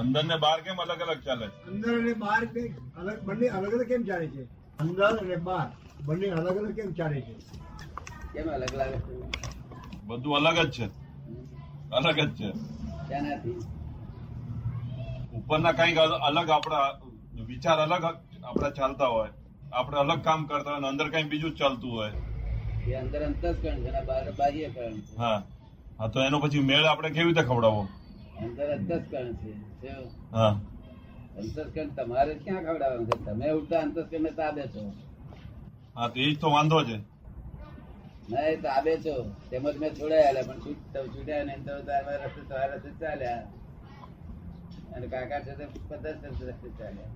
અંદર ને બહાર કેમ અલગ અલગ ચાલે છે? અંદર અને બહાર કઈ અલગ બંને અલગ અલગ કેમ ચાલે છે? અંદર અને બહાર બંને અલગ અલગ કેમ ચાલે છે? કેમ અલગ લાગે છે? બધું અલગ જ છે. અલગ જ છે. ઉપરના કંઈક અલગ આપણા વિચાર અલગ આપણા ચાલતા હોય. આપણે અલગ કામ કરતા હોય અને અંદર કઈ બીજું ચાલતું હોય. એ અંદર અંતસ્કરણ છે બહાર બાહ્યકરણ હા. હા તો એનો પછી મેળ આપણે કેવી રીતે ખવડાવવો? અંદર અંતસ્કરણ છે. અંતસ્કરણ તમારે ક્યાં ખવડાવવાનું છે? તમે ઉલટા અંતસ્કરણ તાબે છો. હા તો એ તો વાંધો છે. ના એ તાબે છો. તેમજ મેં છોડાયેલા પણ છૂટ્યા નહીં તો તારા રસ્તે તમારા રસ્તે ચાલ્યા. અને કાકા છે તે પચાસ રસ્તે ચાલ્યા?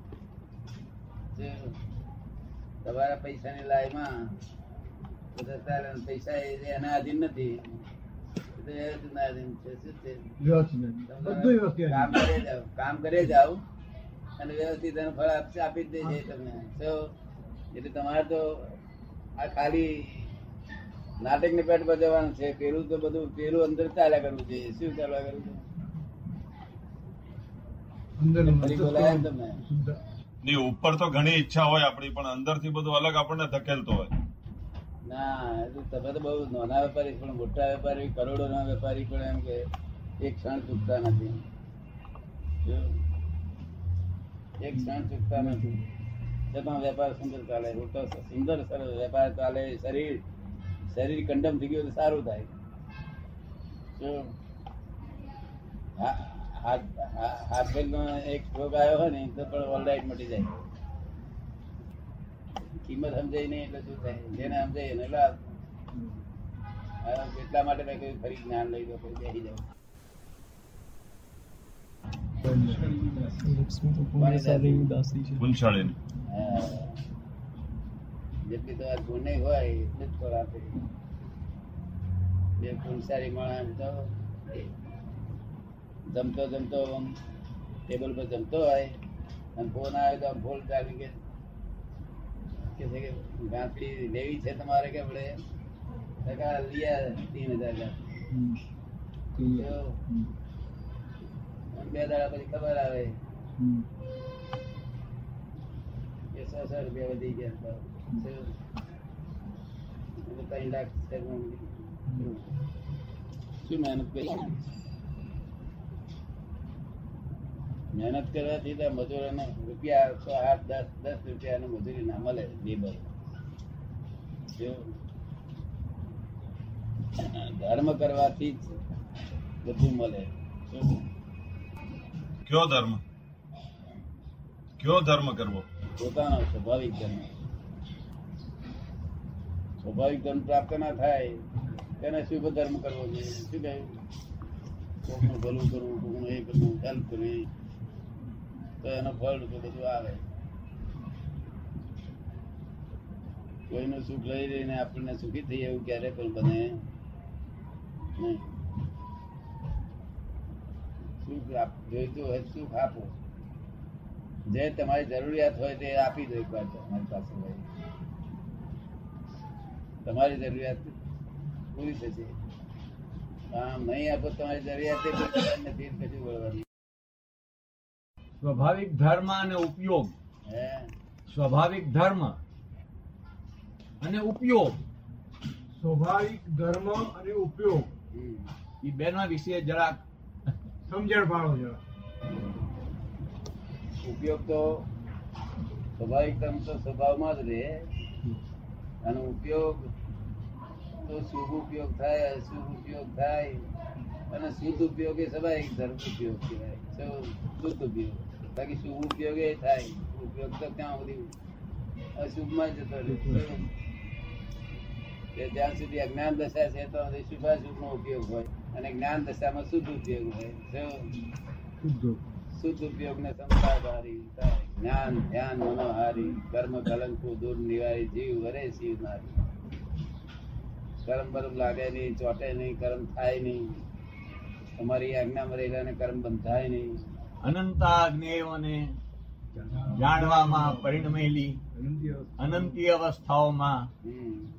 તમારા પૈસાની લાઈમાં બધા ચાલે પૈસા એના આધીન નથી. કામ કરે જાવ અને વ્યવસ્થિત એનું ફળ આપ- જ દેજે તમે એટલે તમારે તો આ ખાલી નાટક ને પેટ બજાવવાનું છે પેલું તો બધું પેલું અંદર ચાલ્યા કરવું છે શું ચાલવા કરવું છે અંદર ઉપર તો ઘણી ઈચ્છા હોય આપણી, પણ અંદરથી બધું અલગ આપણને ધકેલતો હોય. ના તમે તો બહુ નાના વેપારી, પણ મોટા વેપારી કરોડો ના વેપારી પણ એમ કે એક ક્ષણ ચૂકતા નથી? એક ક્ષણ ચૂકતા નથી. છતાં વેપાર સુંદર ચાલે, ઉલટો સુંદર વેપાર ચાલે, શરીર શરીર કંડમ થઈ ગયું તો સારું થાય. હાથ હાથ એક રોગ આવ્યો હોય ને તો પણ ઓલરાઈટ મટી જાય. કિંમત સમજાય નહીં એટલે શું થાય? જેને સમજાય એને લાભ આ એટલા માટે મેં કહ્યું ફરી જ્ઞાન લઈ લો ફરી બેસી જાઓ. ગુંચાળીને હા. જેટલી તમારે ગુણ નહીં હોય એટલું જ ફળ આપે. બે ગુણસારી માણસ તો જમતો જમતો આમ ટેબલ પર જમતો હોય અને ફોન આવે તો આમ ફોન ચાલી કે કે છે કે ગાંઠડી લેવી છે તમારે કે આપણે ટકા લીયા તીન હજાર ગાંઠડી. તો અને બે દાડા પછી ખબર આવે. કે સો સો રૂપિયા વધી ગયા તો શું? એટલે ત્રણ લાખ છે પણ શું મહેનત કરી? મહેનત કરવાથી તો મજૂરોને રૂપિયા સો આઠ દસ દસ રૂપિયા મજૂરી ના મળે લેબર ધર્મ કરવાથી જ બધું મળે. કયો ધર્મ? કયો ધર્મ કરવો? પોતાનો સ્વાભાવિક ધર્મ. સ્વાભાવિક ધર્મ પ્રાપ્ત ના થાય તેને શુભ ધર્મ કરવો જોઈએ? શું કહ્યું કોકનું ભલું કરવું કોકનું એ કરવું હેલ્પ કરવી. તો એનો ફળ રૂપે બધું આવે. કોઈનું સુખ લઈ લઈને આપણને સુખી થઈ એવું ક્યારે પણ બને નહીં. સુખ જોઈતું હોય સુખ આપો. જે તમારી જરૂરિયાત હોય તે આપી દો એકવાર તમારી પાસે હોય તમારી જરૂરિયાત પૂરી થશે. આમ નહીં આપો તમારી જરૂરિયાત નથી કશું બોલવાનું સ્વાભાવિક ધર્મ અને ઉપયોગ. સ્વાભાવિક ધર્મ અને ઉપયોગ. સ્વાભાવિક ધર્મ અને ઉપયોગ. એ બેના વિશે જરાક સમજણ પાડો જરા. ઉપયોગ તો સ્વાભાવિક ધર્મ તો સ્વભાવમાં જ રહે. અને ઉપયોગ તો શુભ ઉપયોગ થાય અશુભ ઉપયોગ થાય. અને શુદ્ધ ઉપયોગ એ સ્વાભાવિક ધર્મ ઉપયોગ કહેવાય. શુદ્ધ ઉપયોગ. બાકી શુભ ઉપયોગ એ થાય. ઉપયોગ તો ત્યાં સુધી અશુભમાં જતો રહે? જ્યાં સુધી અજ્ઞાન દશા છે તો શુભાશુભ નો ઉપયોગ હોય. અને જ્ઞાન દશામાં શુદ્ધ ઉપયોગ હોય. શુદ્ધ ઉપયોગ. ને સંસારહારી જ્ઞાન ધ્યાન મનોહારી કર્મ કલંકો દૂર નિવારી જીવ વરે શિવ નારી કર્મ બરમ લાગે નહીં ચોટે નહીં કર્મ થાય નહીં. તમારી આજ્ઞામાં રહેલા કર્મ બંધાય નહીં. અનંતા જ્ઞેય અને જાણવામાં પરિણમેલી અનંતી અવસ્થાઓમાં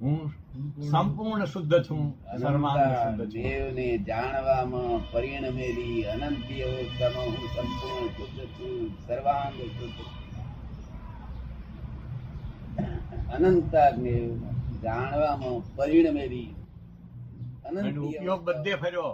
હું સંપૂર્ણ શુદ્ધ છું સર્વાંગ શુદ્ધ છું જાણવામાં પરિણમેલી અનંતી અવસ્થામાં હું સંપૂર્ણ શુદ્ધ છું સર્વાંગ શુદ્ધ છું. જાણવામાં પરિણમેલી અનંત ઉપયોગ બધે ફર્યો